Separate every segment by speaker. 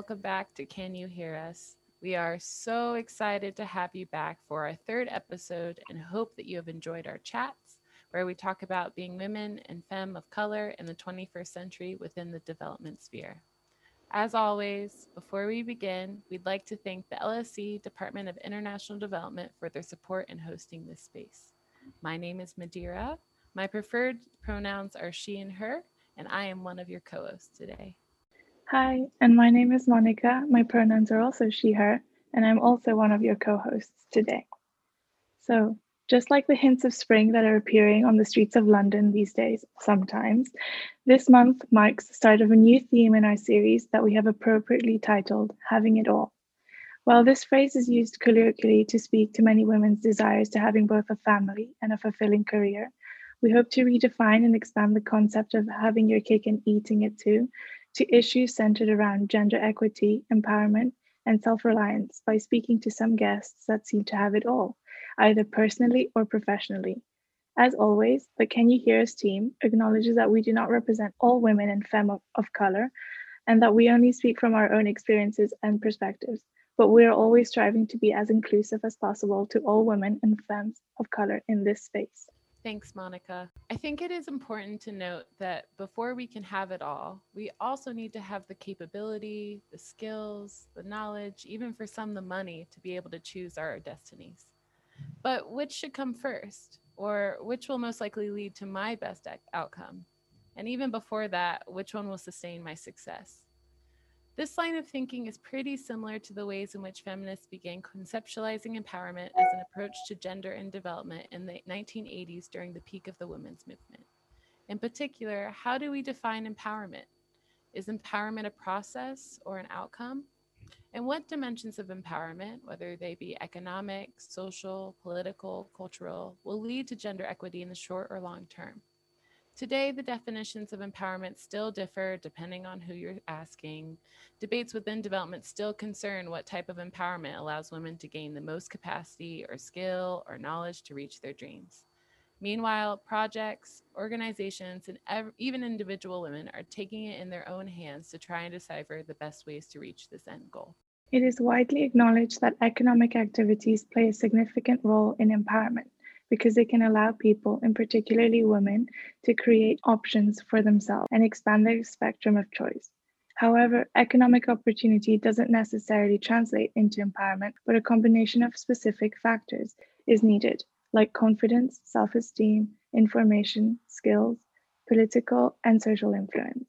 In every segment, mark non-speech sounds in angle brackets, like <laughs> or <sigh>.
Speaker 1: welcome back to Can You Hear Us? We are so excited to have you back for our third episode and hope that you have enjoyed our chats where we talk about being women and femme of color in the 21st century within the development sphere. As always, before we begin, we'd like to thank the LSE Department of International Development for their support in hosting this space. My name is Madeira. My preferred pronouns are she and her, and I am one of your co hosts today.
Speaker 2: Hi, and my name is Monica. My pronouns are also she, her, and I'm also one of your co hosts today. So, just like the hints of spring that are appearing on the streets of London these days, sometimes, this month marks the start of a new theme in our series that we have appropriately titled Having It All. While this phrase is used colloquially to speak to many women's desires to having both a family and a fulfilling career, we hope to redefine and expand the concept of having your cake and eating it too to issues centered around gender equity, empowerment, and self reliance by speaking to some guests that seem to have it all either personally or professionally. As always, the Can You Hear Us team acknowledges that we do not represent all women and femme of, of color, and that we only speak from our own experiences and perspectives, but we are always striving to be as inclusive as possible to all women and femmes of color in this space.
Speaker 1: Thanks, Monica. I think it is important to note that before we can have it all, we also need to have the capability, the skills, the knowledge, even for some, the money to be able to choose our destinies. But which should come first? Or which will most likely lead to my best outcome? And even before that, which one will sustain my success? This line of thinking is pretty similar to the ways in which feminists began conceptualizing empowerment as an approach to gender and development in the 1980s during the peak of the women's movement. In particular, how do we define empowerment? Is empowerment a process or an outcome? and what dimensions of empowerment, whether they be economic, social, political, cultural, will lead to gender equity in the short or long term. Today, the definitions of empowerment still differ depending on who you're asking. Debates within development still concern what type of empowerment allows women to gain the most capacity or skill or knowledge to reach their dreams. Meanwhile, projects, organizations, and ev- even individual women are taking it in their own hands to try and decipher the best ways to reach this end goal.
Speaker 2: It is widely acknowledged that economic activities play a significant role in empowerment because they can allow people, and particularly women, to create options for themselves and expand their spectrum of choice. However, economic opportunity doesn't necessarily translate into empowerment, but a combination of specific factors is needed like confidence, self esteem, information, skills, political, and social influence.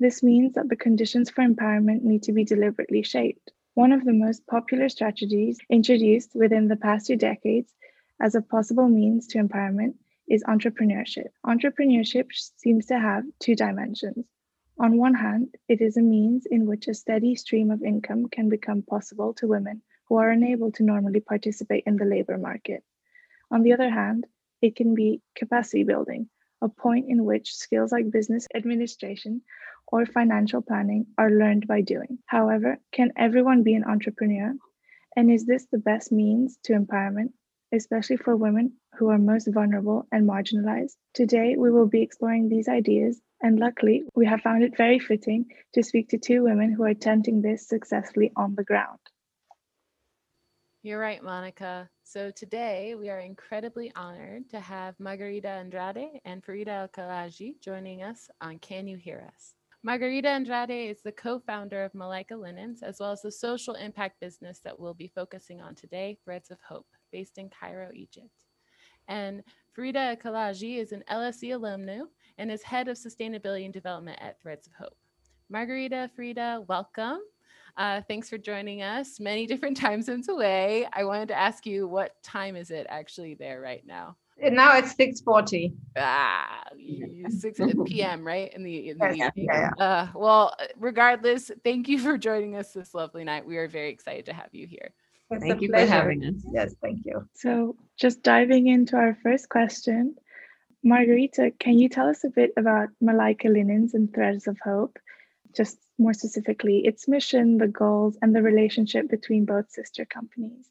Speaker 2: This means that the conditions for empowerment need to be deliberately shaped. One of the most popular strategies introduced within the past two decades as a possible means to empowerment is entrepreneurship. Entrepreneurship seems to have two dimensions. On one hand, it is a means in which a steady stream of income can become possible to women who are unable to normally participate in the labor market. On the other hand, it can be capacity building, a point in which skills like business administration or financial planning are learned by doing. However, can everyone be an entrepreneur? And is this the best means to empowerment, especially for women who are most vulnerable and marginalized? Today, we will be exploring these ideas, and luckily, we have found it very fitting to speak to two women who are attempting this successfully on the ground.
Speaker 1: You're right, Monica. So today we are incredibly honored to have Margarita Andrade and Farida Al-Kalaji joining us on Can You Hear Us? Margarita Andrade is the co-founder of Malaika Linens, as well as the social impact business that we'll be focusing on today, Threads of Hope, based in Cairo, Egypt. And Farida Kalaji is an LSE alumna and is head of sustainability and development at Threads of Hope. Margarita, Frida, welcome. Uh, thanks for joining us many <laughs> different time zones away. I wanted to ask you what time is it actually there right now?
Speaker 3: Now it's 6:40.
Speaker 1: Ah, 6 <laughs> p.m. right in the, in the evening. Yeah, yeah. Uh, well, regardless, thank you for joining us this lovely night. We are very excited to have you here.
Speaker 3: It's thank you pleasure. for having us. Yes, thank you.
Speaker 2: So, just diving into our first question, Margarita, can you tell us a bit about Malaika Linens and Threads of Hope? Just more specifically, its mission, the goals, and the relationship between both sister companies?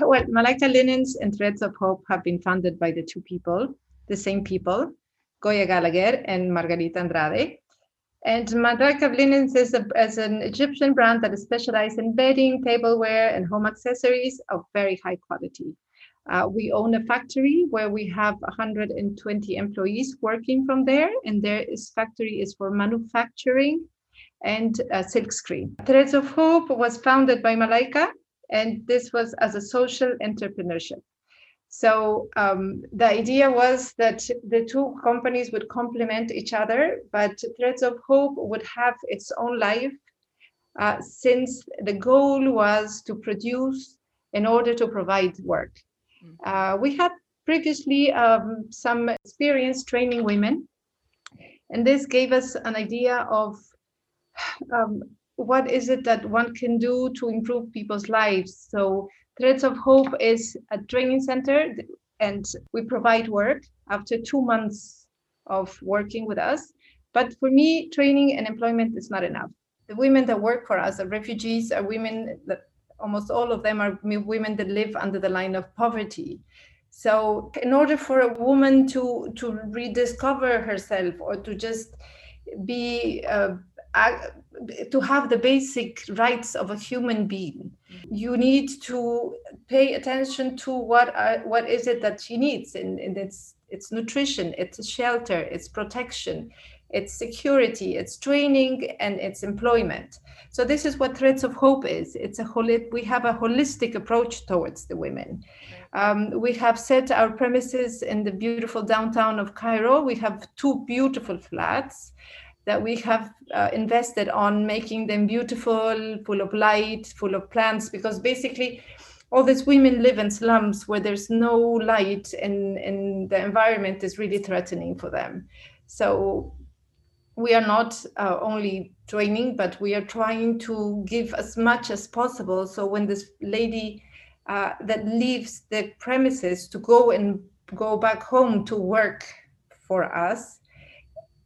Speaker 3: Well, Malaika Linens and Threads of Hope have been founded by the two people, the same people, Goya Gallagher and Margarita Andrade. And Malaika Linens is, a, an Egyptian brand that is specialized in bedding, tableware, and home accessories of very high quality. Uh, we own a factory where we have 120 employees working from there, and their factory is for manufacturing and uh, silkscreen. Threads of Hope was founded by Malaika, and this was as a social entrepreneurship. So um, the idea was that the two companies would complement each other, but Threads of Hope would have its own life uh, since the goal was to produce in order to provide work. Mm. Uh, we had previously um, some experience training women, and this gave us an idea of um, what is it that one can do to improve people's lives. So Threads of Hope is a training center and we provide work after two months of working with us. But for me, training and employment is not enough. The women that work for us are refugees, are women that almost all of them are women that live under the line of poverty. So, in order for a woman to to rediscover herself or to just be uh, to have the basic rights of a human being you need to pay attention to what are, what is it that she needs. And, and it's it's nutrition it's shelter it's protection it's security it's training and it's employment. So this is what threads of hope is. It's a whole we have a holistic approach towards the women. Um, we have set our premises in the beautiful downtown of cairo. We have two beautiful flats that we have uh, invested on making them beautiful, full of light, full of plants, because basically all these women live in slums where there's no light and, and the environment is really threatening for them. So we are not uh, only training, but we are trying to give as much as possible. So when this lady uh, that leaves the premises to go and go back home to work for us,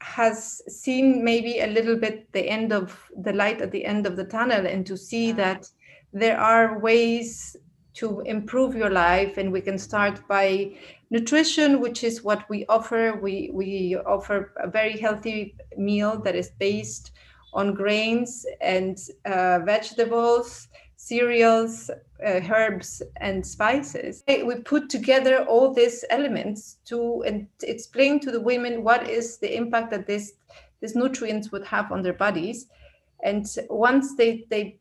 Speaker 3: has seen maybe a little bit the end of the light at the end of the tunnel and to see that there are ways to improve your life. And we can start by nutrition which is what we offer. We we offer a very healthy meal that is based on grains and uh, vegetables cereals, uh, herbs, and spices. We put together all these elements to and explain to the women what is the impact that this these nutrients would have on their bodies. And once they they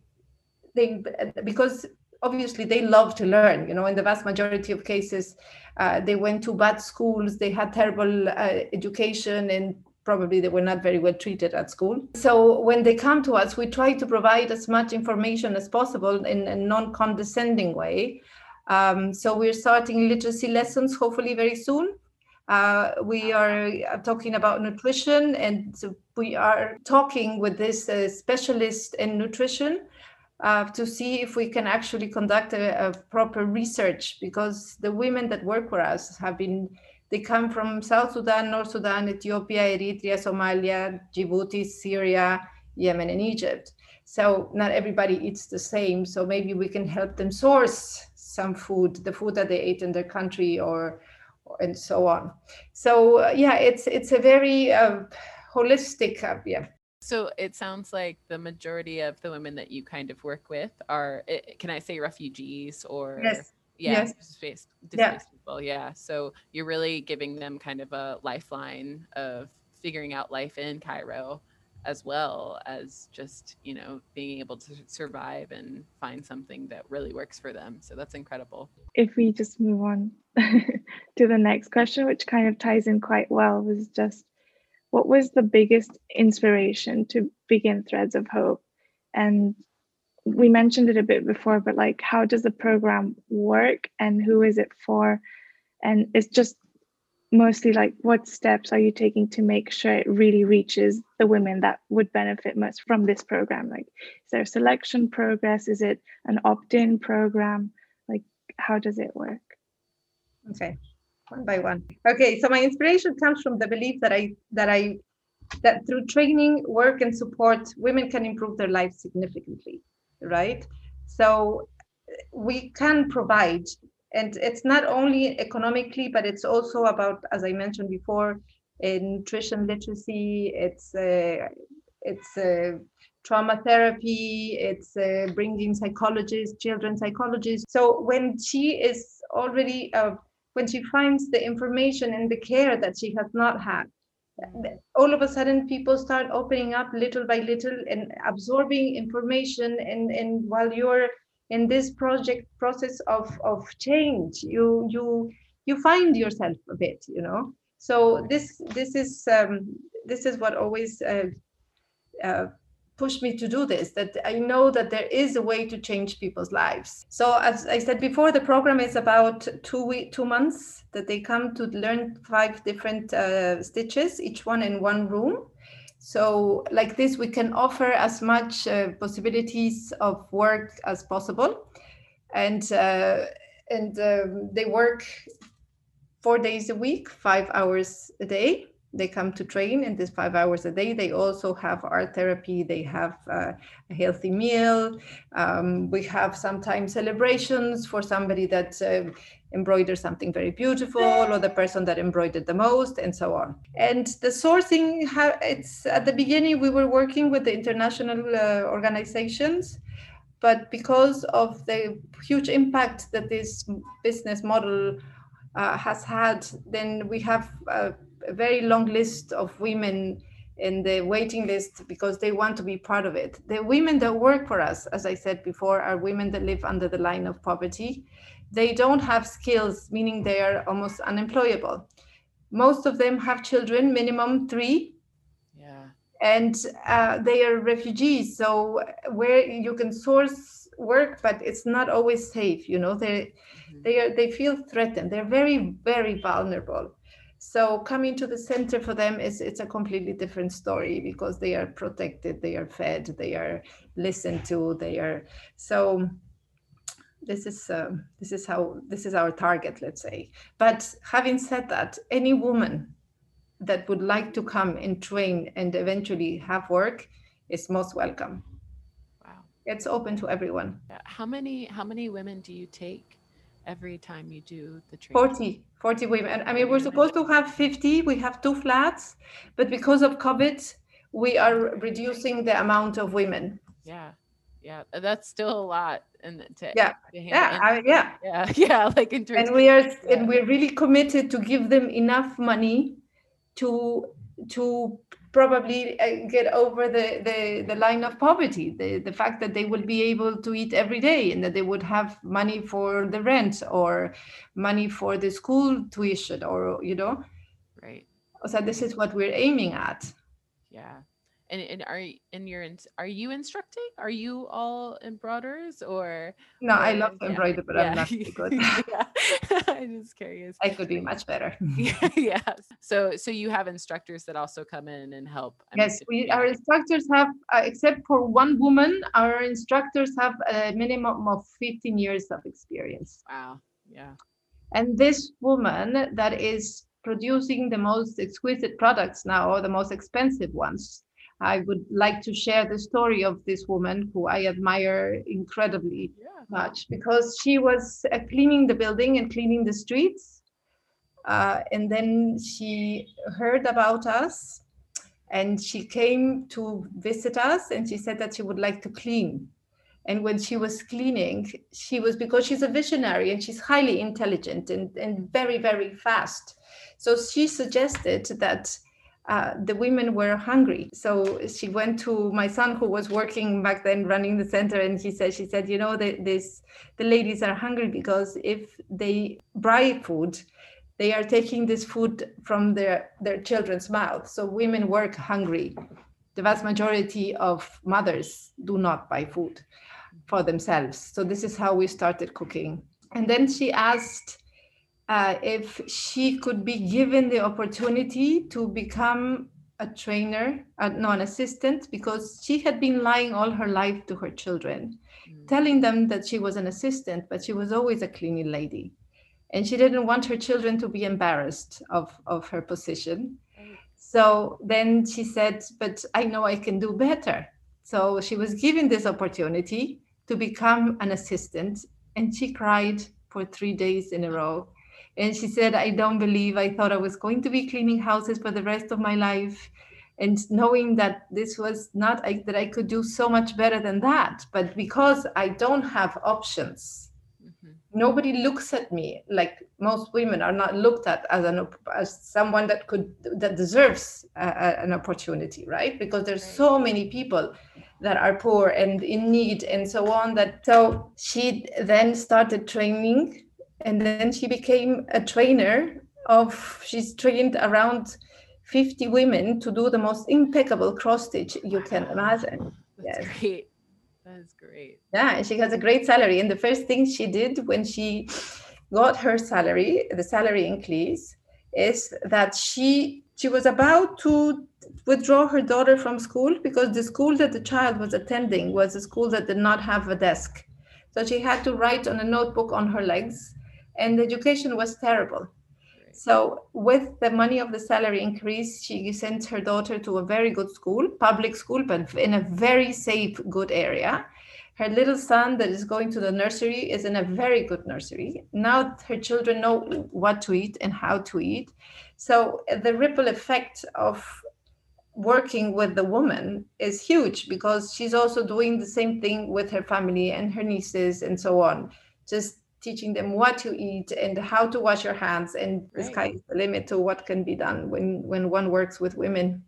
Speaker 3: they because obviously they love to learn you know in the vast majority of cases uh, they went to bad schools they had terrible uh, education and probably they were not very well treated at school. So when they come to us, we try to provide as much information as possible in a non-condescending way. Um, so we're starting literacy lessons hopefully very soon. Uh, we are uh, talking about nutrition and we are talking with this uh, specialist in nutrition uh, to see if we can actually conduct a, a, proper research because the women that work for us have been they come from South Sudan, North Sudan, Ethiopia, Eritrea, Somalia, Djibouti, Syria, Yemen, and Egypt. So not everybody eats the same. So maybe we can help them source some food, the food that they ate in their country, or, or and so on. So uh, yeah, it's it's a very uh, holistic uh, yeah.
Speaker 1: So it sounds like the majority of the women that you kind of work with are, eh, can I say refugees or?
Speaker 3: Yes
Speaker 1: yeah yes. displaced, displaced yeah. people yeah so you're really giving them kind of a lifeline of figuring out life in cairo as well as just you know being able to survive and find something that really works for them so that's incredible
Speaker 2: if we just move on <laughs> to the next question which kind of ties in quite well was just what was the biggest inspiration to begin threads of hope and we mentioned it a bit before, but like, how does the program work and who is it for? And it's just mostly like, what steps are you taking to make sure it really reaches the women that would benefit most from this program? Like, is there a selection progress? Is it an opt in program? Like, how does it work?
Speaker 3: Okay, one by one. Okay, so my inspiration comes from the belief that I, that I, that through training, work, and support, women can improve their lives significantly right? So we can provide, and it's not only economically, but it's also about, as I mentioned before, in nutrition literacy. It's uh, it's uh, trauma therapy, it's uh, bringing psychologists, children psychologists. So when she is already, uh, when she finds the information and the care that she has not had, all of a sudden people start opening up little by little and absorbing information and, and while you're in this project process of, of change, you you you find yourself a bit, you know. So this this is um, this is what always uh, uh, pushed me to do this that i know that there is a way to change people's lives. So as i said before the program is about two week two months that they come to learn five different uh, stitches each one in one room. So like this we can offer as much uh, possibilities of work as possible. And uh, and um, they work four days a week five hours a day they come to train in this five hours a day. They also have art therapy. They have uh, a healthy meal. Um, we have sometimes celebrations for somebody that uh, embroidered something very beautiful or the person that embroidered the most and so on. And the sourcing, it's at the beginning we were working with the international uh, organizations but because of the huge impact that this business model uh, has had, then we have uh, a very long list of women in the waiting list because they want to be part of it. The women that work for us, as I said before, are women that live under the line of poverty. They don't have skills, meaning they are almost unemployable. Most of them have children, minimum three.
Speaker 1: Yeah.
Speaker 3: And uh, they are refugees. So where you can source work, but it's not always safe. You know, they mm-hmm. they are they feel threatened. They're very very vulnerable so coming to the center for them is it's a completely different story because they are protected they are fed they are listened to they are so this is uh, this is how this is our target let's say. But having said that any woman that would like to come and train and eventually have work is most welcome.
Speaker 1: Wow.
Speaker 3: It's open to everyone.
Speaker 1: How many how many women do you take every time you do the training
Speaker 3: 40 40 women. I mean, we're supposed to have 50. We have two flats, but because of COVID, we are reducing the amount of women.
Speaker 1: Yeah. Yeah. Uh, that's still a lot. And to,
Speaker 3: yeah.
Speaker 1: To
Speaker 3: yeah. I, yeah.
Speaker 1: Yeah. <laughs> Yeah. Like in terms
Speaker 3: and we are, yeah. and we're really committed to give them enough money to, to probably uh, get over the, the, the line of poverty, the, the fact that they will be able to eat every day and that they would have money for the rent or money for the school tuition or, you know.
Speaker 1: Right.
Speaker 3: So this is what we're aiming at.
Speaker 1: Yeah and, and are in your are you instructing are you all embroiderers or
Speaker 3: no or, i love to yeah. but yeah. i'm not <laughs> good
Speaker 1: yeah. I'm just curious
Speaker 3: i could be much better. <laughs>
Speaker 1: Yeah <laughs> so so you have instructors that also come in and help.
Speaker 3: I yes we our instructors have uh, except for one woman our instructors have a minimum of 15 years of experience.
Speaker 1: Wow yeah.
Speaker 3: And this woman that is producing the most exquisite products now or the most expensive ones I would like to share the story of this woman who I admire incredibly yeah. much because she was uh, cleaning the building and cleaning the streets. Uh, and then she heard about us and she came to visit us and she said that she would like to clean. And when she was cleaning, she was because she's a visionary and she's highly intelligent and, and very, very fast. So she suggested that uh, the women were hungry. So she went to my son, who was working back then, running the center, and he said, "She said, you know, the, this the ladies are hungry because if they buy food, they are taking this food from their their children's mouth. So women work hungry. The vast majority of mothers do not buy food for themselves. So this is how we started cooking. And then she asked." Uh, if she could be given the opportunity to become a trainer, uh, no, an assistant, because she had been lying all her life to her children, mm. telling them that she was an assistant, but she was always a cleaning lady. And she didn't want her children to be embarrassed of, of her position. So then she said, But I know I can do better. So she was given this opportunity to become an assistant, and she cried for three days in a row and she said, I don't believe I thought I was going to be cleaning houses for the rest of my life. and knowing that this was not I, that i could do so much better than that but because i don't have options mm-hmm. nobody looks at me like most women are not looked at as an as someone that could that deserves a, a, an opportunity right because there's so many people that are poor and in need and so on that so she then started training and then she became a trainer of she's trained around 50 women to do the most impeccable cross stitch you can imagine.
Speaker 1: That's yes. great. That is great.
Speaker 3: Yeah and she has a great salary. And the first thing she did when she got her salary the salary increase is that she she was about to withdraw her daughter from school because the school that the child was attending was a school that did not have a desk. So she had to write on a notebook on her legs and the education was terrible so with the money of the salary increase, she sent her daughter to a very good school, public school, but in a very safe, good area. Her little son that is going to the nursery is in a very good nursery. Now her children know what to eat and how to eat. So the ripple effect of working with the woman is huge because she's also doing the same thing with her family and her nieces and so on. Just teaching them what to eat and how to wash your hands and right. the sky is the limit to what can be done when when one works with women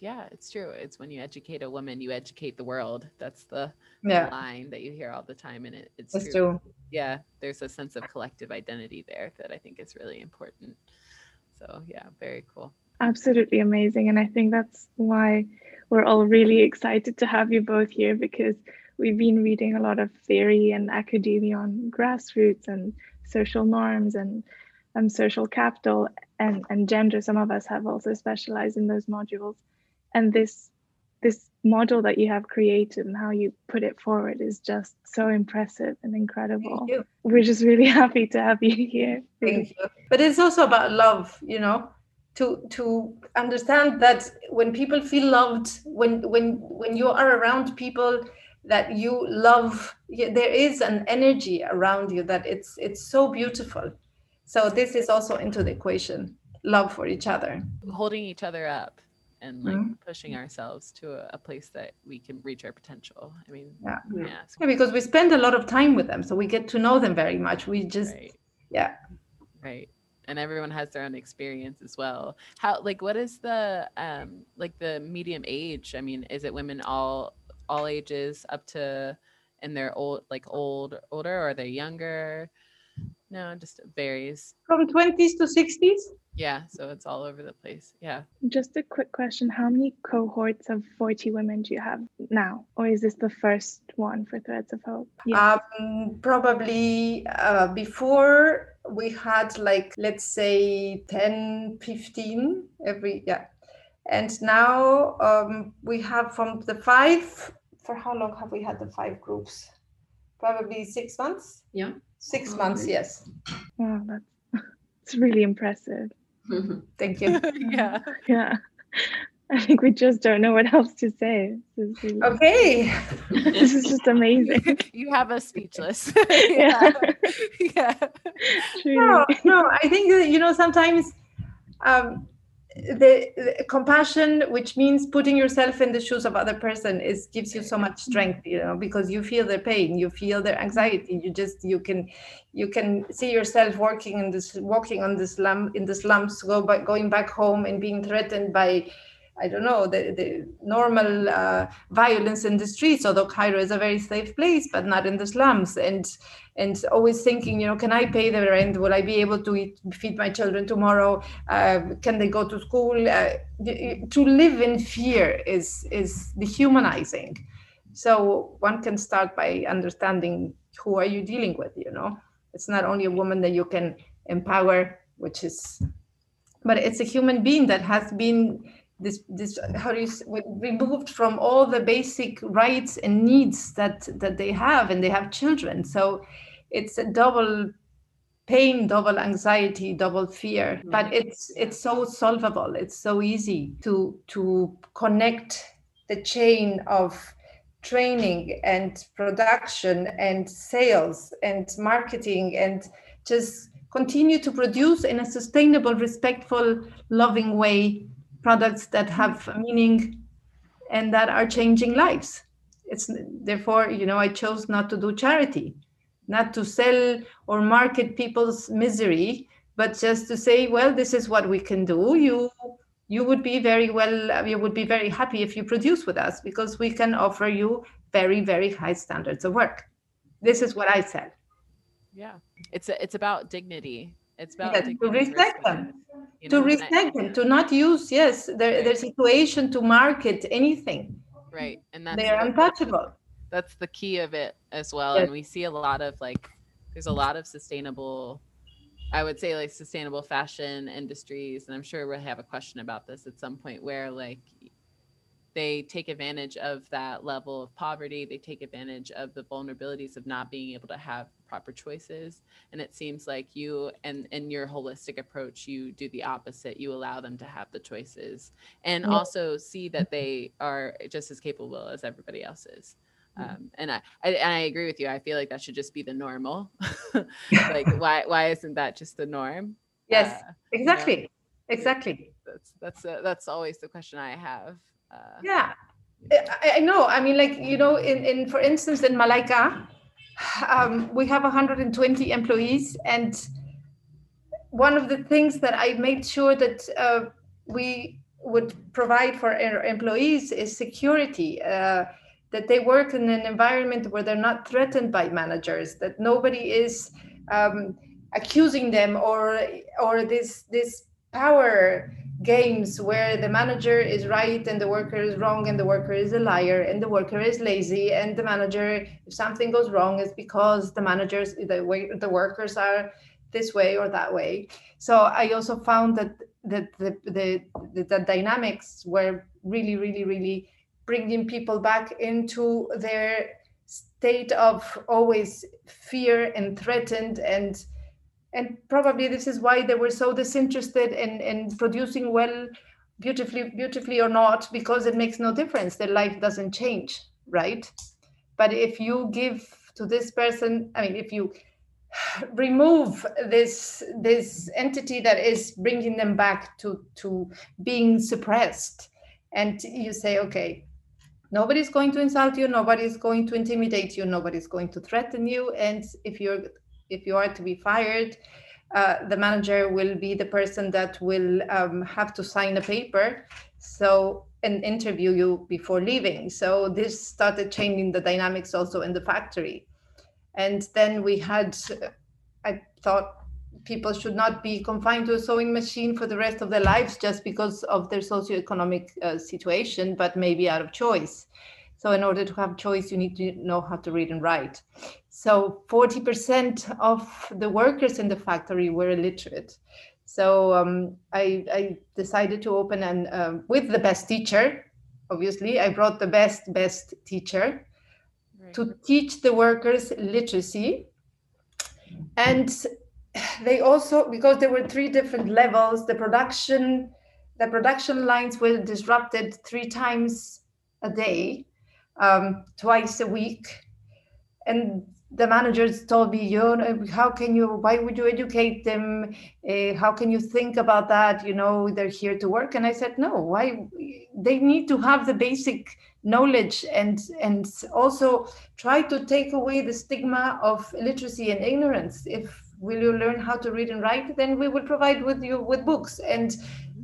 Speaker 1: yeah it's true it's when you educate a woman you educate the world that's the,
Speaker 3: yeah.
Speaker 1: line that you hear all the time and it, it's
Speaker 3: true.
Speaker 1: true. yeah there's a sense of collective identity there that i think is really important so yeah very cool
Speaker 2: absolutely amazing and i think that's why we're all really excited to have you both here because we've been reading a lot of theory and academia on grassroots and social norms and um, social capital and, and gender. Some of us have also specialized in those modules. And this this model that you have created and how you put it forward is just so impressive and incredible. We're just really <laughs> happy to have you here.
Speaker 3: Thank you. But it's also about love, you know, to to understand that when people feel loved, when when when you are around people that you love there is an energy around you that it's it's so beautiful. So this is also into the equation love for each other.
Speaker 1: Holding each other up and like mm-hmm. pushing ourselves to a, a, place that we can reach our potential. I mean
Speaker 3: yeah. yeah. yeah because we spend a lot of time with them so we get to know them very much. We just right. yeah.
Speaker 1: Right. And everyone has their own experience as well. How like what is the um like the medium age? I mean is it women all all ages up to and they're old like old older or they're younger. No just varies.
Speaker 3: From 20s to 60s
Speaker 1: yeah so it's all over the place. Yeah.
Speaker 2: Just a quick question. How many cohorts of 40 women do you have now? Or is this the first one for threads of hope?
Speaker 3: Yeah. um, probably uh, before we had like let's say 10 15 every yeah and now um, we have from the five for how long have we had the five groups probably six months
Speaker 4: yeah
Speaker 3: six months yes
Speaker 2: wow that's <laughs> it's really impressive <laughs>
Speaker 3: thank you <laughs>
Speaker 1: yeah
Speaker 2: yeah I think we just don't know what else to say.
Speaker 3: This really, okay.
Speaker 2: this is just amazing.
Speaker 1: You have us speechless.
Speaker 3: yeah. yeah. No, no, I think, you know, sometimes um, the, the, compassion which means putting yourself in the shoes of other person is gives you so much strength you know because you feel their pain you feel their anxiety. You just you can you can see yourself working in this walking on this slum in the slums go by, going back home and being threatened by I don't know, the, the normal uh, violence in the streets, although Cairo is a very safe place, but not in the slums. And and always thinking, you know, can I pay the rent? Will I be able to eat, feed my children tomorrow? Uh, can they go to school? Uh, to live in fear is is dehumanizing. So one can start by understanding who are you dealing with. You know, it's not only a woman that you can empower, which is, but it's a human being that has been this this how do you removed from all the basic rights and needs that that they have and they have children. So it's a double pain double anxiety double fear mm-hmm. but it's it's so solvable. It's so easy to to connect the chain of training and production and sales and marketing and just continue to produce in a sustainable respectful loving way products that have meaning and that are changing lives. It's therefore you know i chose not to do charity not to sell or market people's misery but just to say well this is what we can do. You you would be very well you would be very happy if you produce with us because we can offer you very very high standards of work. This is what i said.
Speaker 1: Yeah. It's a, it's about dignity it's about
Speaker 3: to respect them you know, to respect I, them to not use yes their, right. their situation to market anything
Speaker 1: right and
Speaker 3: that's they're untouchable
Speaker 1: that's the key of it as well yes. and we see a lot of like there's a lot of sustainable I would say like sustainable fashion industries, and I'm sure we'll have a question about this at some point where like they take advantage of that level of poverty. They take advantage of the vulnerabilities of not being able to have proper choices. And it seems like you and in your holistic approach, you do the opposite. You allow them to have the choices and also see that they are just as capable as everybody else is. Um, and I, I, I agree with you. I feel like that should just be the normal. <laughs> like why why isn't that just the norm?
Speaker 3: Yes, uh, exactly, you know, exactly.
Speaker 1: That's that's uh, that's always the question I have.
Speaker 3: Uh, yeah, I, I, know. I mean, like you know, in in for instance, in Malaika, um, we have 120 employees, and one of the things that I made sure that uh, we would provide for our employees is security. Uh, that they work in an environment where they're not threatened by managers, that nobody is um, accusing them or or this this power games where the manager is right and the worker is wrong and the worker is a liar and the worker is lazy and the manager if something goes wrong is because the managers the way the workers are this way or that way. So i also found that that the the, the, the dynamics were really really really bringing people back into their state of always fear and threatened and and probably this is why they were so disinterested in in producing well beautifully beautifully or not because it makes no difference. Their life doesn't change right? But if you give to this person i mean if you <sighs> remove this this entity that is bringing them back to to being suppressed and you say okay nobody's going to insult you nobody's going to intimidate you nobody's going to threaten you and if you're if you are to be fired uh, the manager will be the person that will um, have to sign a paper. So and interview you before leaving. So this started changing the dynamics also in the factory. And then we had i thought people should not be confined to a sewing machine for the rest of their lives just because of their socioeconomic uh, situation, but maybe out of choice. So, in order to have choice, you need to know how to read and write. So, 40% of the workers in the factory were illiterate. So, um, I, I, decided to open and uh, with the best teacher. Obviously, I brought the best best teacher right. to teach the workers literacy and they also because there were three different levels the production the production lines were disrupted three times a day um, twice a week. And the managers told me you know how can you why would you educate them? Uh, how can you think about that? You know they're here to work. And i said no why they need to have the basic knowledge and and also try to take away the stigma of illiteracy and ignorance. If will you learn how to read and write then we will provide with you with books. And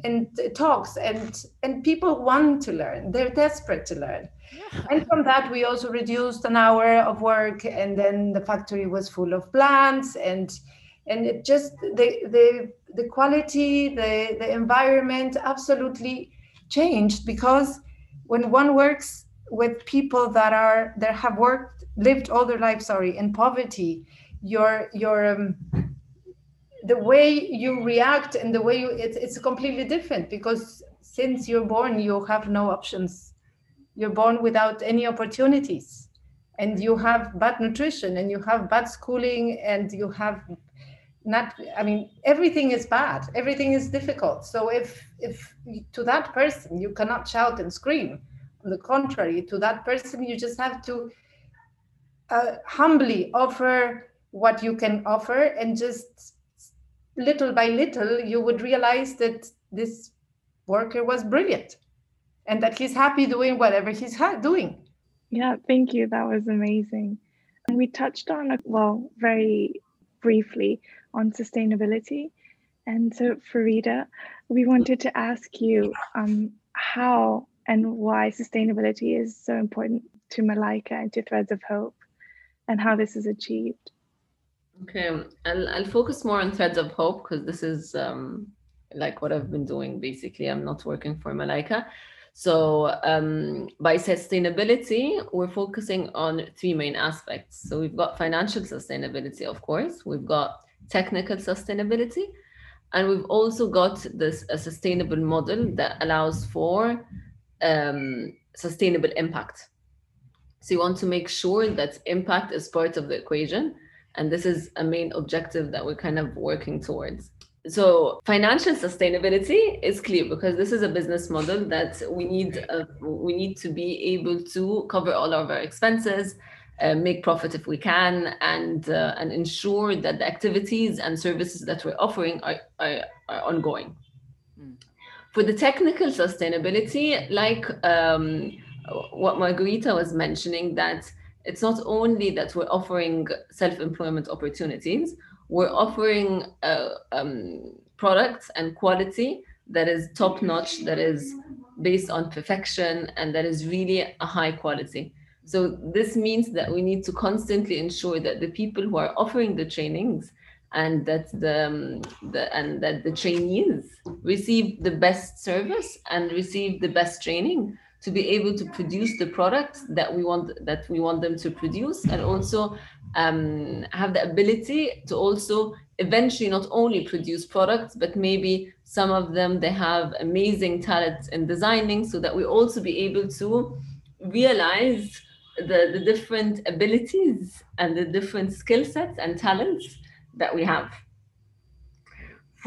Speaker 3: and talks and and people want to learn they're desperate to learn yeah. and from that we also reduced an hour of work and then the factory was full of plants and and it just the the the quality the the environment absolutely changed because when one works with people that are that have worked lived all their life sorry in poverty your your um, the way you react and the way you it's, it's completely different because since you're born you have no options. You're born without any opportunities and you have bad nutrition and you have bad schooling and you have not i mean everything is bad. Everything is difficult. So if if to that person you cannot shout and scream on the contrary to that person you just have to uh, humbly offer what you can offer and just little by little you would realize that this worker was brilliant and that he's happy doing whatever he's ha- doing.
Speaker 2: Yeah, thank you. That was amazing. And We touched on, well, very briefly on sustainability. And so, Farida, we wanted to ask you um, how and why sustainability is so important to Malaika and to Threads of Hope and how this is achieved.
Speaker 4: Okay, I'll, I'll focus more on Threads of Hope because this is um, like what I've been doing basically. I'm not working for Malaika. So um, by sustainability, we're focusing on three main aspects. So we've got financial sustainability, of course, we've got technical sustainability, and we've also got this a sustainable model that allows for um, sustainable impact. So you want to make sure that impact is part of the equation. And this is a main objective that we're kind of working towards. So financial sustainability is clear because this is a business model that we need uh, we need to be able to cover all of our expenses, uh, make profit if we can, and uh, and ensure that the activities and services that we're offering are, are, are ongoing. Mm. For the technical sustainability, like um, what Margarita was mentioning, that it's not only that we're offering self-employment opportunities, we're offering uh, um, products and quality that is top notch, that is based on perfection, and that is really a high quality. So this means that we need to constantly ensure that the people who are offering the trainings and that the, um, the and that the trainees receive the best service and receive the best training to be able to produce the products that we want that we want them to produce and also um, have the ability to also eventually not only produce products but maybe some of them they have amazing talent in designing so that we also be able to realize the, the different abilities and the different skill sets and talents that we have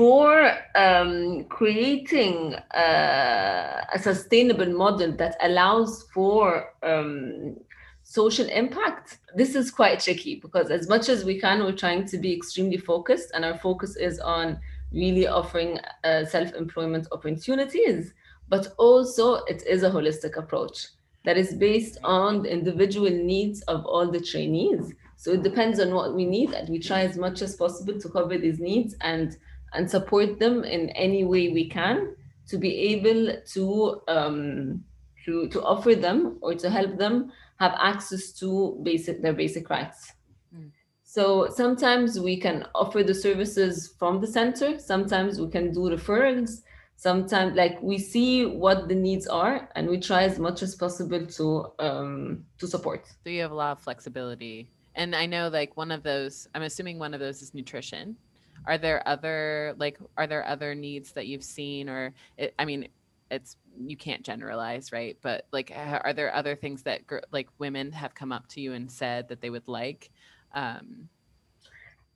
Speaker 4: for um, creating uh, a sustainable model that allows for um, social impact, this is quite tricky because as much as we can, we're trying to be extremely focused, and our focus is on really offering uh, self-employment opportunities, but also it is a holistic approach that is based on the individual needs of all the trainees. So it depends on what we need, and we try as much as possible to cover these needs and and support them in any way we can to be able to um, to to offer them or to help them have access to basic their basic rights. Mm. So sometimes we can offer the services from the center. Sometimes we can do referrals. Sometimes, like we see what the needs are, and we try as much as possible to um, to support.
Speaker 1: So you have a lot of flexibility, and I know like one of those. I'm assuming one of those is nutrition are there other like are there other needs that you've seen or it, i mean it's you can't generalize right? But like are there other things that like women have come up to you and said that they would like? Um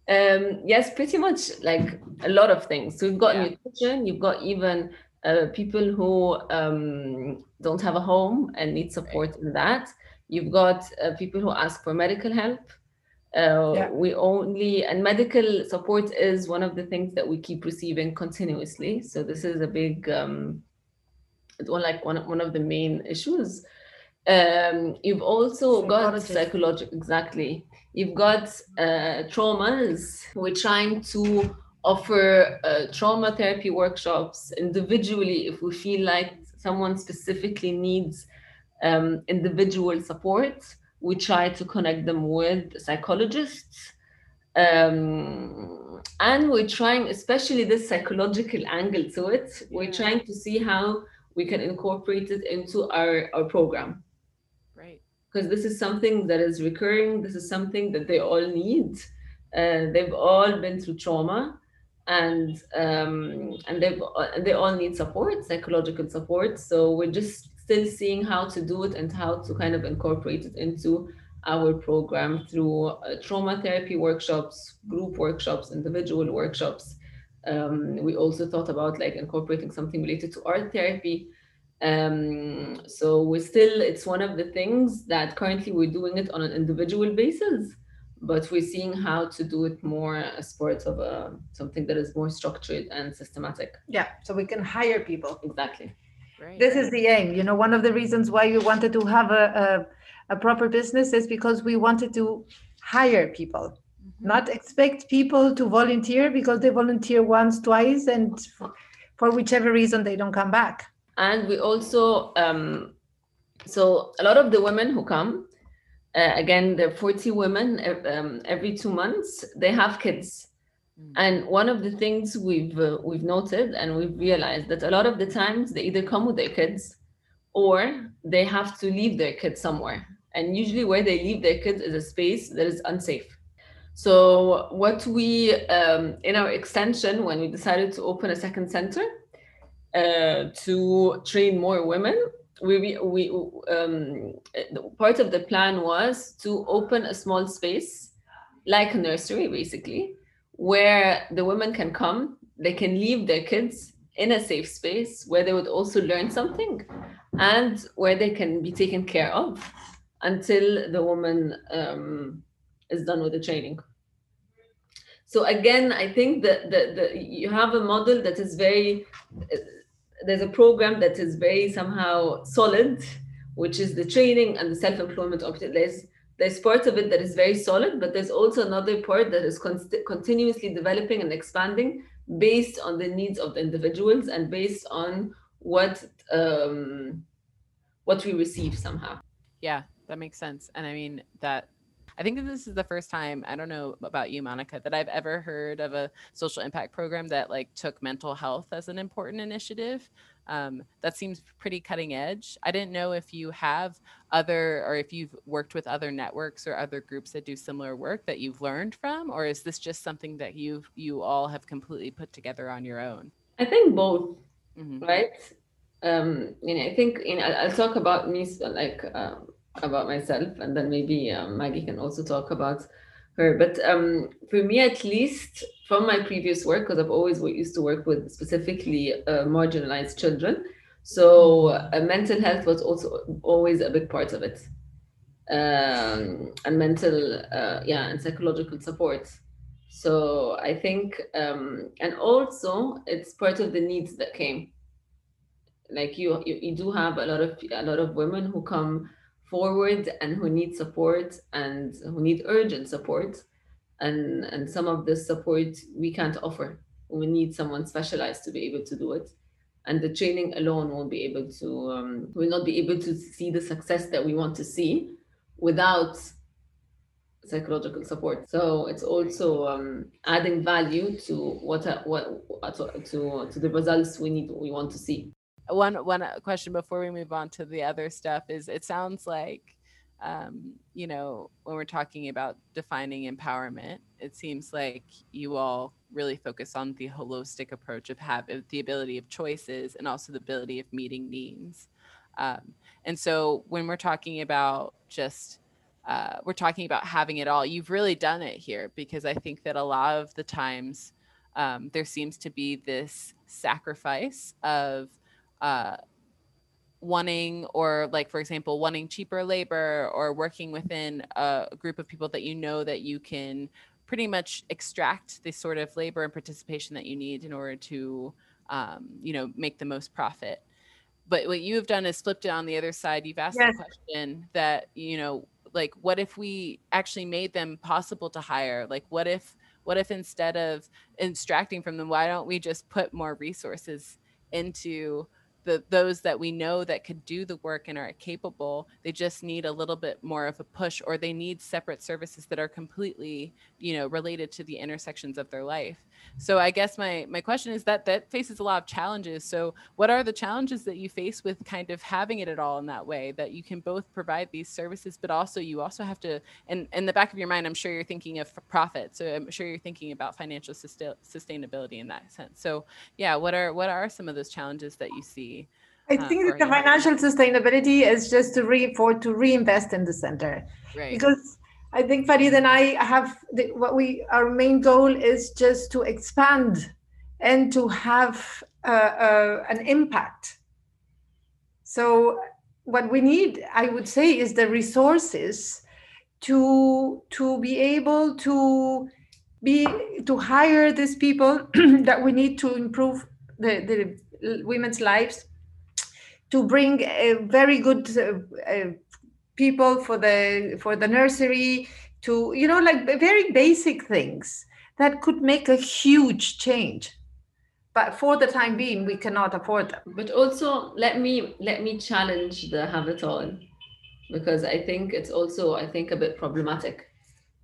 Speaker 4: um yes pretty much like a lot of things. So you've got yeah. nutrition you've got even uh, people who um, don't have a home and need support right. in that. You've got uh, people who ask for medical help uh, yeah. We only, and medical support is one of the things that we keep receiving continuously. So this is a big, um, one like one, one of the main issues. Um, you've also got psychological, exactly. You've got uh, traumas. We're trying to offer uh, trauma therapy workshops individually if we feel like someone specifically needs um, individual support we try to connect them with psychologists um, and we're trying especially this psychological angle to it we're trying to see how we can incorporate it into our, our program.
Speaker 1: Right.
Speaker 4: Because this is something that is recurring this is something that they all need. Uh, they've all been through trauma and um, and they've they all need support psychological support. So we're just still seeing how to do it and how to kind of incorporate it into our program through uh, trauma therapy workshops, group workshops, individual workshops. Um, we also thought about like incorporating something related to art therapy. Um, so we're still, it's one of the things that currently we're doing it on an individual basis, but we're seeing how to do it more as part of a, something that is more structured and systematic.
Speaker 3: Yeah, so we can hire people.
Speaker 4: Exactly.
Speaker 3: Right. This is the aim. You know, one of the reasons why we wanted to have a, a, a proper business is because we wanted to hire people, mm-hmm. not expect people to volunteer because they volunteer once, twice, and for whichever reason they don't come back.
Speaker 4: And we also, um, so a lot of the women who come, uh, again, there are 40 women um, every two months, they have kids. Mm. And one of the things we've uh, we've noted and we've realized that a lot of the times they either come with their kids or they have to leave their kids somewhere. And usually where they leave their kids is a space that is unsafe. So what we um, in our extension when we decided to open a second center uh, to train more women, we we um, part of the plan was to open a small space like a nursery basically where the women can come, they can leave their kids in a safe space where they would also learn something and where they can be taken care of until the woman um, is done with the training. So again, I think that the, the, you have a model that is very, there's a program that is very somehow solid, which is the training and the self-employment opportunities there's parts of it that is very solid, but there's also another part that is continuously developing and expanding based on the needs of the individuals and based on what um, what we receive somehow.
Speaker 1: Yeah, that makes sense. And I mean that I think that this is the first time, I don't know about you, Monica, that I've ever heard of a social impact program that like took mental health as an important initiative. Um, that seems pretty cutting edge. I didn't know if you have other or if you've worked with other networks or other groups that do similar work that you've learned from, or is this just something that you you all have completely put together on your own?
Speaker 4: I think both, mm-hmm. right? Um, you know, I think you know, I'll talk about me like um, about myself, and then maybe um, Maggie can also talk about her. But um, for me, at least, from my previous work, because I've always used to work with specifically uh, marginalized children, so uh, mental health was also always a big part of it, um, and mental, uh, yeah, and psychological support. So I think, um, and also it's part of the needs that came. Like you, you, you do have a lot of a lot of women who come forward and who need support and who need urgent support. And and some of the support we can't offer. We need someone specialized to be able to do it. And the training alone won't be able to um, will not be able to see the success that we want to see without psychological support. So it's also um, adding value to what what to to the results we need we want to see
Speaker 1: one one uh, question before we move on to the other stuff is it sounds like um, you know when we're talking about defining empowerment it seems like you all really focus on the holistic approach of have the ability of choices and also the ability of meeting needs. Um, and so when we're talking about just uh, we're talking about having it all you've really done it here because i think that a lot of the times um, there seems to be this sacrifice of uh, wanting or like for example wanting cheaper labor or working within a group of people that you know that you can pretty much extract the sort of labor and participation that you need in order to um, you know make the most profit. But what you have done is flipped it on the other side. You've asked yes. the question that you know like what if we actually made them possible to hire? Like what if what if instead of extracting from them why don't we just put more resources into the those that we know that could do the work and are capable they just need a little bit more of a push or they need separate services that are completely you know related to the intersections of their life so i guess my my question is that that faces a lot of challenges. So what are the challenges that you face with kind of having it at all in that way that you can both provide these services but also you also have to and in the back of your mind i'm sure you're thinking of profit. So i'm sure you're thinking about financial sustainability in that sense. So yeah what are what are some of those challenges that you see
Speaker 3: I uh, think that the financial sustainability is just to re for to reinvest in the center, right. because I think Farid and I have the, what we our main goal is just to expand and to have uh, uh, an impact. So what we need, I would say, is the resources to to be able to be to hire these people <clears throat> that we need to improve the, the women's lives to bring a very good uh, uh, people for the for the nursery to you know like very basic things that could make a huge change. But for the time being we cannot afford them.
Speaker 4: But also let me let me challenge the have it all because i think it's also i think a bit problematic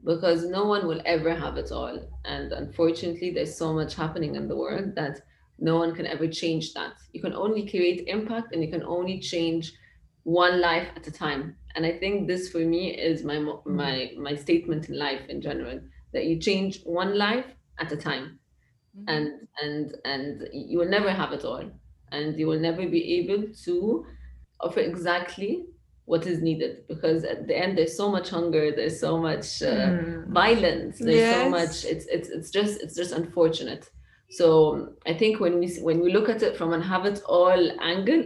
Speaker 4: because no one will ever have it all. And unfortunately there's so much happening in the world that no one can ever change that. You can only create impact and you can only change one life at a time and i think this for me is my my my statement in life in general that you change one life at a time mm-hmm. and and and you will never have it all and you will never be able to offer exactly what is needed because at the end there's so much hunger there's so much uh, mm. violence there's yes. so much it's it's it's just it's just unfortunate so i think when we when we look at it from an have it all angle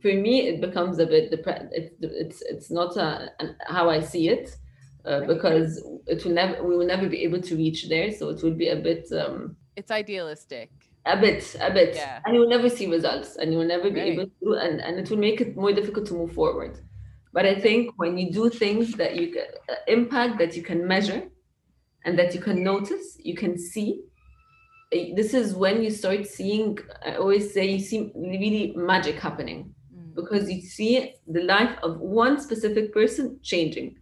Speaker 4: for me it becomes a bit depressed it's it's it's not a, an, how i see it uh, because it will never we will never be able to reach there so it will be a bit um
Speaker 1: it's idealistic
Speaker 4: a bit a bit yeah. and you will never see results and you will never be right. able to and, and it will make it more difficult to move forward but i think when you do things that you can uh, impact that you can measure and that you can notice you can see eh, this is when you start seeing i always say you see really magic happening. Because you see the life of one specific person changing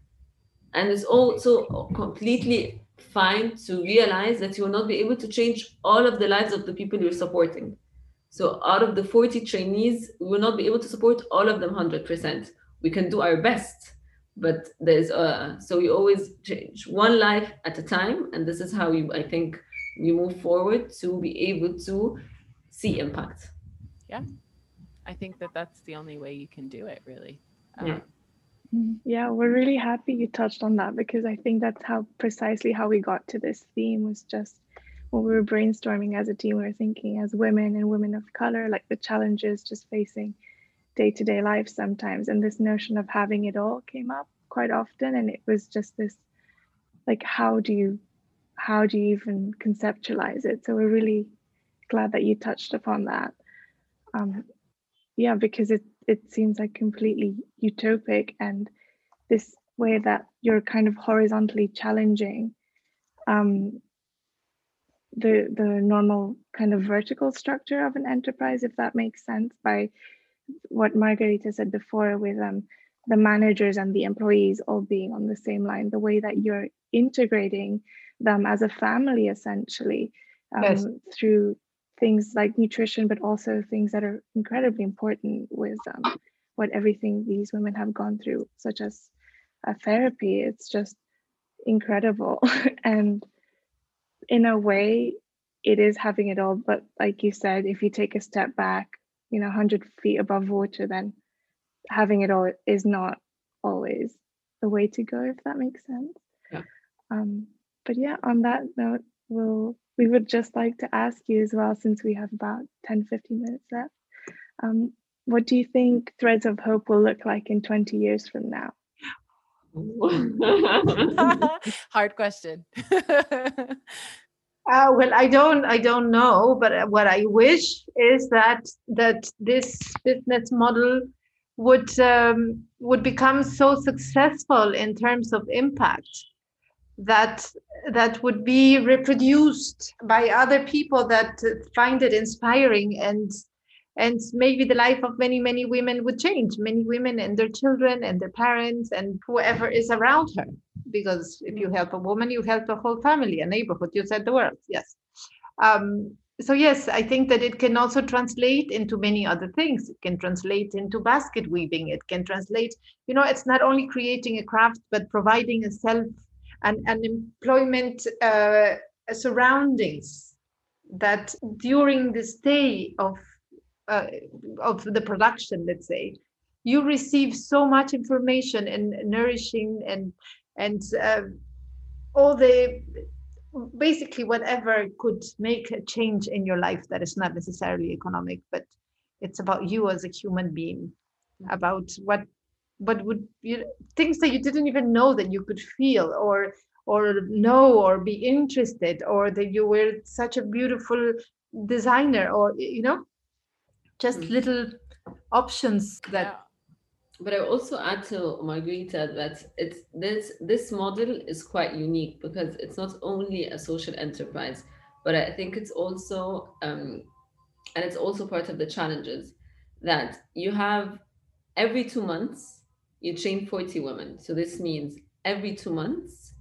Speaker 4: and it's also completely fine to realize that you will not be able to change all of the lives of the people you're supporting. So out of the 40 trainees, we will not be able to support all of them 100%. We can do our best, but there's a, so we always change one life at a time. And this is how you, I think, we move forward to be able to see impact.
Speaker 1: Yeah. I think that that's the only way you can do it really.
Speaker 4: Um, yeah.
Speaker 2: Yeah, we're really happy you touched on that because I think that's how precisely how we got to this theme was just when we were brainstorming as a team, we were thinking as women and women of color, like the challenges just facing day to day life sometimes. And this notion of having it all came up quite often. And it was just this like, how do you how do you even conceptualize it? So we're really glad that you touched upon that. Um, yeah, because it it seems like completely utopic and this way that you're kind of horizontally challenging um, the the normal kind of vertical structure of an enterprise, if that makes sense, by what Margarita said before with um, the managers and the employees all being on the same line, the way that you're integrating them as a family essentially um, yes. through things like nutrition, but also things that are incredibly important with um, what everything these women have gone through, such as a therapy. It's just incredible. <laughs> and in a way, it is having it all. But like you said, if you take a step back, you know, 100 feet above water, then having it all is not always the way to go, if that makes sense.
Speaker 4: Yeah.
Speaker 2: Um, but yeah, on that note, we'll we would just like to ask you as well, since we have about 10, 15 minutes left. Um, what do you think Threads of Hope will look like in 20 years from now? <laughs>
Speaker 1: Hard question. <laughs>
Speaker 3: uh, well, I don't, I don't know, but what I wish is that that this business model would um, would become so successful in terms of impact that that would be reproduced by other people that find it inspiring and and maybe the life of many many women would change. Many women and their children and their parents and whoever is around her. Because if you help a woman you help a whole family a neighborhood you said the world yes. Um, so yes i think that it can also translate into many other things. It can translate into basket weaving. It can translate you know it's not only creating a craft but providing a self and, and employment uh, surroundings that during the stay of uh, of the production let's say you receive so much information and nourishing and and uh, all the basically whatever could make a change in your life that is not necessarily economic but it's about you as a human being about what but would you things that you didn't even know that you could feel or or know or be interested or that you were such a beautiful designer or you know just
Speaker 4: Mm.
Speaker 3: little options that
Speaker 1: Yeah.
Speaker 4: But I also add to Margarita that it's this this model is quite unique because it's not only a social enterprise, but I think it's also um, and it's also part of the challenges that you have every two months you train 40 women. So this means every two months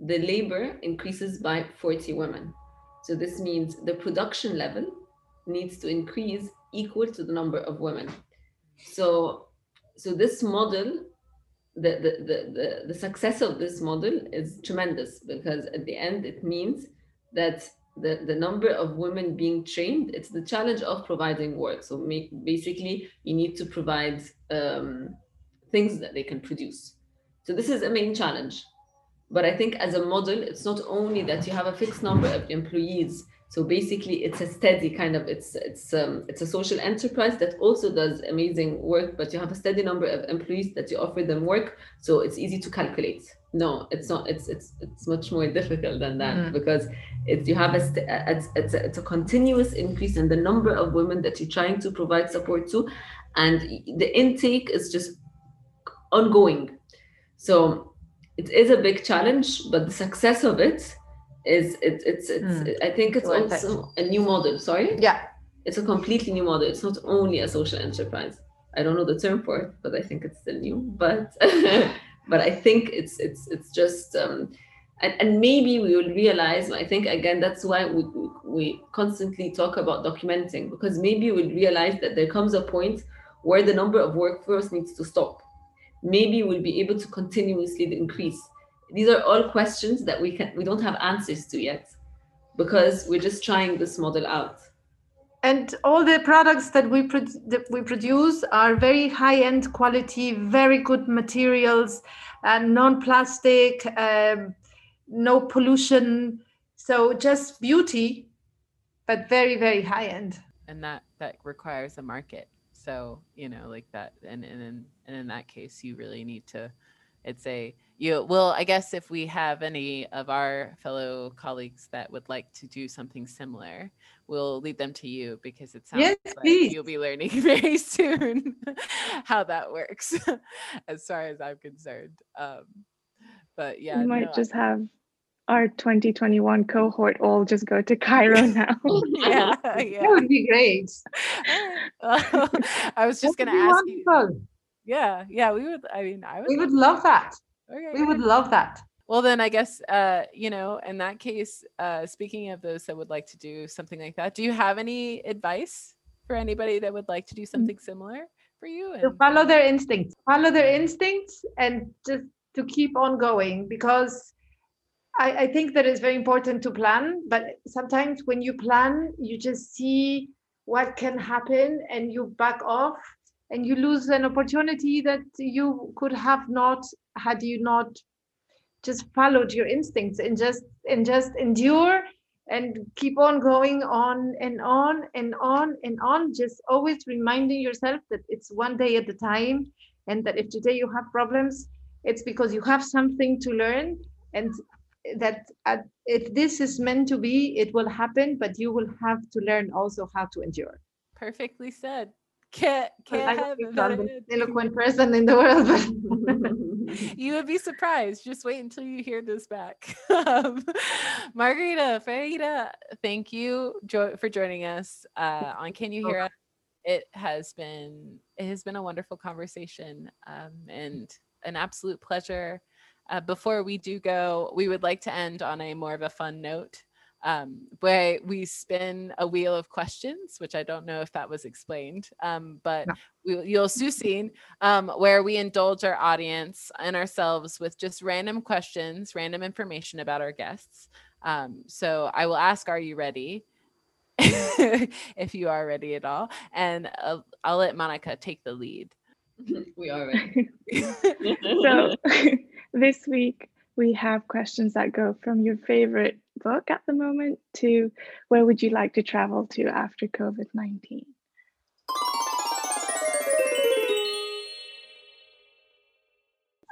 Speaker 4: the labor increases by 40 women. So this means the production level needs to increase equal to the number of women. So so this model the, the, the, the, the success of this model is tremendous because at the end it means that the, the number of women being trained it's the challenge of providing work so make, basically you need to provide um, things that they can produce. So this is a main challenge. But i think as a model it's not only that you have a fixed number of employees. So basically it's a steady kind of it's it's um, it's a social enterprise that also does amazing work but you have a steady number of employees that you offer them work. So it's easy to calculate. No it's not it's it's it's much more difficult than that
Speaker 3: Mm.
Speaker 4: because it's you have a it's, it's, a, it's a continuous increase in the number of women that you're trying to provide support to. And the intake is just ongoing. So it is a big challenge but the success of it is it, it's it's
Speaker 3: Mm.
Speaker 4: i think it's
Speaker 3: it.
Speaker 4: also a new model sorry?
Speaker 3: Yeah.
Speaker 4: It's a completely new model. It's not only a social enterprise. I don't know the term for it but i think it's still new. But <laughs> but i think it's it's it's just um and, and maybe we will realize i think again that's why we, we constantly talk about documenting because maybe we'll realize that there comes a point where the number of workforce needs to stop maybe we'll be able to continuously increase. These are all questions that we can we don't have answers to yet because we're just trying this model out.
Speaker 3: And all the products that we pro- that we produce are very high end quality very good materials and non-plastic um, no pollution. So just beauty but very very high end
Speaker 1: and that that requires a market so you know like that and and in, and in that case you really need to it's a you well i guess if we have any of our fellow colleagues that would like to do something similar we'll lead them to you because it sounds
Speaker 3: Yes,
Speaker 1: like
Speaker 3: please.
Speaker 1: you'll be learning <laughs> very soon <laughs> how that works <laughs> as far as i'm concerned um but yeah
Speaker 2: we might
Speaker 1: no, I-
Speaker 2: just have our 2021 cohort all just go to Cairo now.
Speaker 1: yeah
Speaker 3: that would be great <laughs>
Speaker 1: i was just gonna ask you yeah yeah we would i mean i would
Speaker 3: we would love that.
Speaker 1: Okay,
Speaker 3: we would love that.
Speaker 1: Well, then I guess, uh, you know, in that case, uh, speaking of those that would like to do something like that, do you have any advice for anybody that would like to do something similar for you?
Speaker 3: to follow their instincts follow their instincts and just to keep on going because I, I think that it's very important to plan but sometimes when you plan you just see what can happen and you back off and you lose an opportunity that you could have not had you not just followed your instincts and just and just endure and keep on going on and on and on and on. Just always reminding yourself that it's one day at a time and that if today you have problems it's because you have something to learn and that uh, if this is meant to be it will happen but you will have to learn also how to endure
Speaker 1: Perfectly said. Can't, can't have
Speaker 3: I'm the eloquent person in the world but <laughs>
Speaker 1: you would be surprised. Just wait until you hear this back. um, <laughs> Margarita, Farida, thank you jo- for joining us uh, on Can You Hear Us? It has been it has been a wonderful conversation um, and an absolute pleasure. Uh, before we do go, we would like to end on a more of a fun note um, where we spin a wheel of questions, which I don't know if that was explained, um, but
Speaker 3: No.
Speaker 1: we, you'll soon see um, where we indulge our audience and ourselves with just random questions, random information about our guests. Um, so I will ask, Are you ready? <laughs> if you are ready at all. And uh, I'll let Monica take the lead. <laughs>
Speaker 4: we are ready. <laughs>
Speaker 2: so this week we have questions that go from your favorite book at the moment to where would you like to travel to after COVID 19?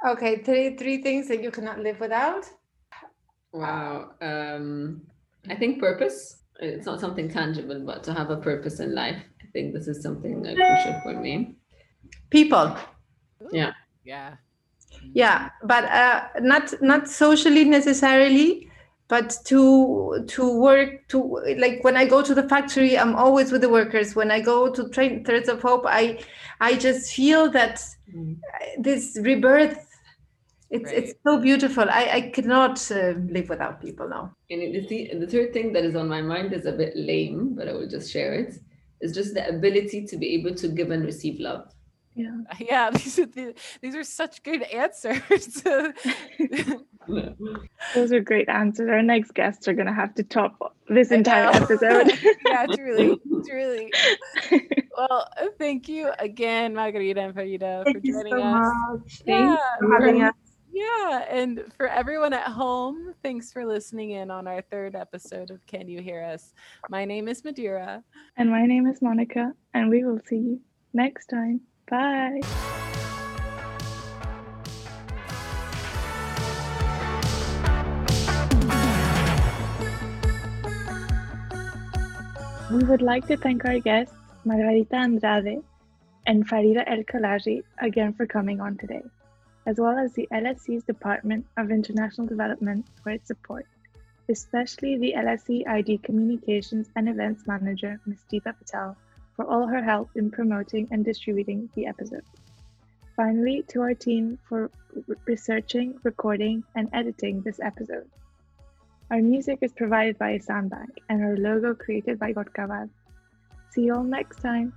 Speaker 3: Okay, three three things that you cannot live without.
Speaker 4: Wow. Um, I think purpose. It's not something tangible, but to have a purpose in life. I think this is something uh, crucial for me.
Speaker 3: People.
Speaker 4: Yeah.
Speaker 1: Yeah.
Speaker 3: Yeah, but uh, not not socially necessarily, but to to work to like when I go to the factory, I'm always with the workers. When I go to train Threads of Hope, I I just feel that
Speaker 4: Mm.
Speaker 3: this rebirth. It's
Speaker 1: Right.
Speaker 3: it's so beautiful. I I cannot uh, live without people now.
Speaker 4: And the, th- the third thing that is on my mind is a bit lame, but I will just share it. it. Is just the ability to be able to give and receive love.
Speaker 2: Yeah. <laughs>
Speaker 1: Yeah, these are the, these are such good answers. <laughs> <laughs>
Speaker 2: Those are great answers. Our next guests are going to have to top this entire episode.
Speaker 1: yeah, truly, truly. Well, thank you again, Margarita and Farida, for
Speaker 3: Thank you
Speaker 1: joining
Speaker 3: so
Speaker 1: us.
Speaker 3: much.
Speaker 1: Yeah,
Speaker 3: Thanks for having us.
Speaker 1: Yeah, and for everyone at home, thanks for listening in on our third episode of Can You Hear Us? My name is Madeira.
Speaker 2: and my name is Monica, and we will see you next time. Bye. We would like to thank our guests, Margarita Andrade and Farida El Kalaji, again for coming on today, as well as the LSE's Department of International Development for its support, especially the LSE ID Communications and Events Manager, Ms. Deepa Patel, for all her help in promoting and distributing the episode. Finally, to our team for r- researching, recording, and editing this episode. Our music is provided by Soundbank and our logo created by Gotkaval. See you all next time.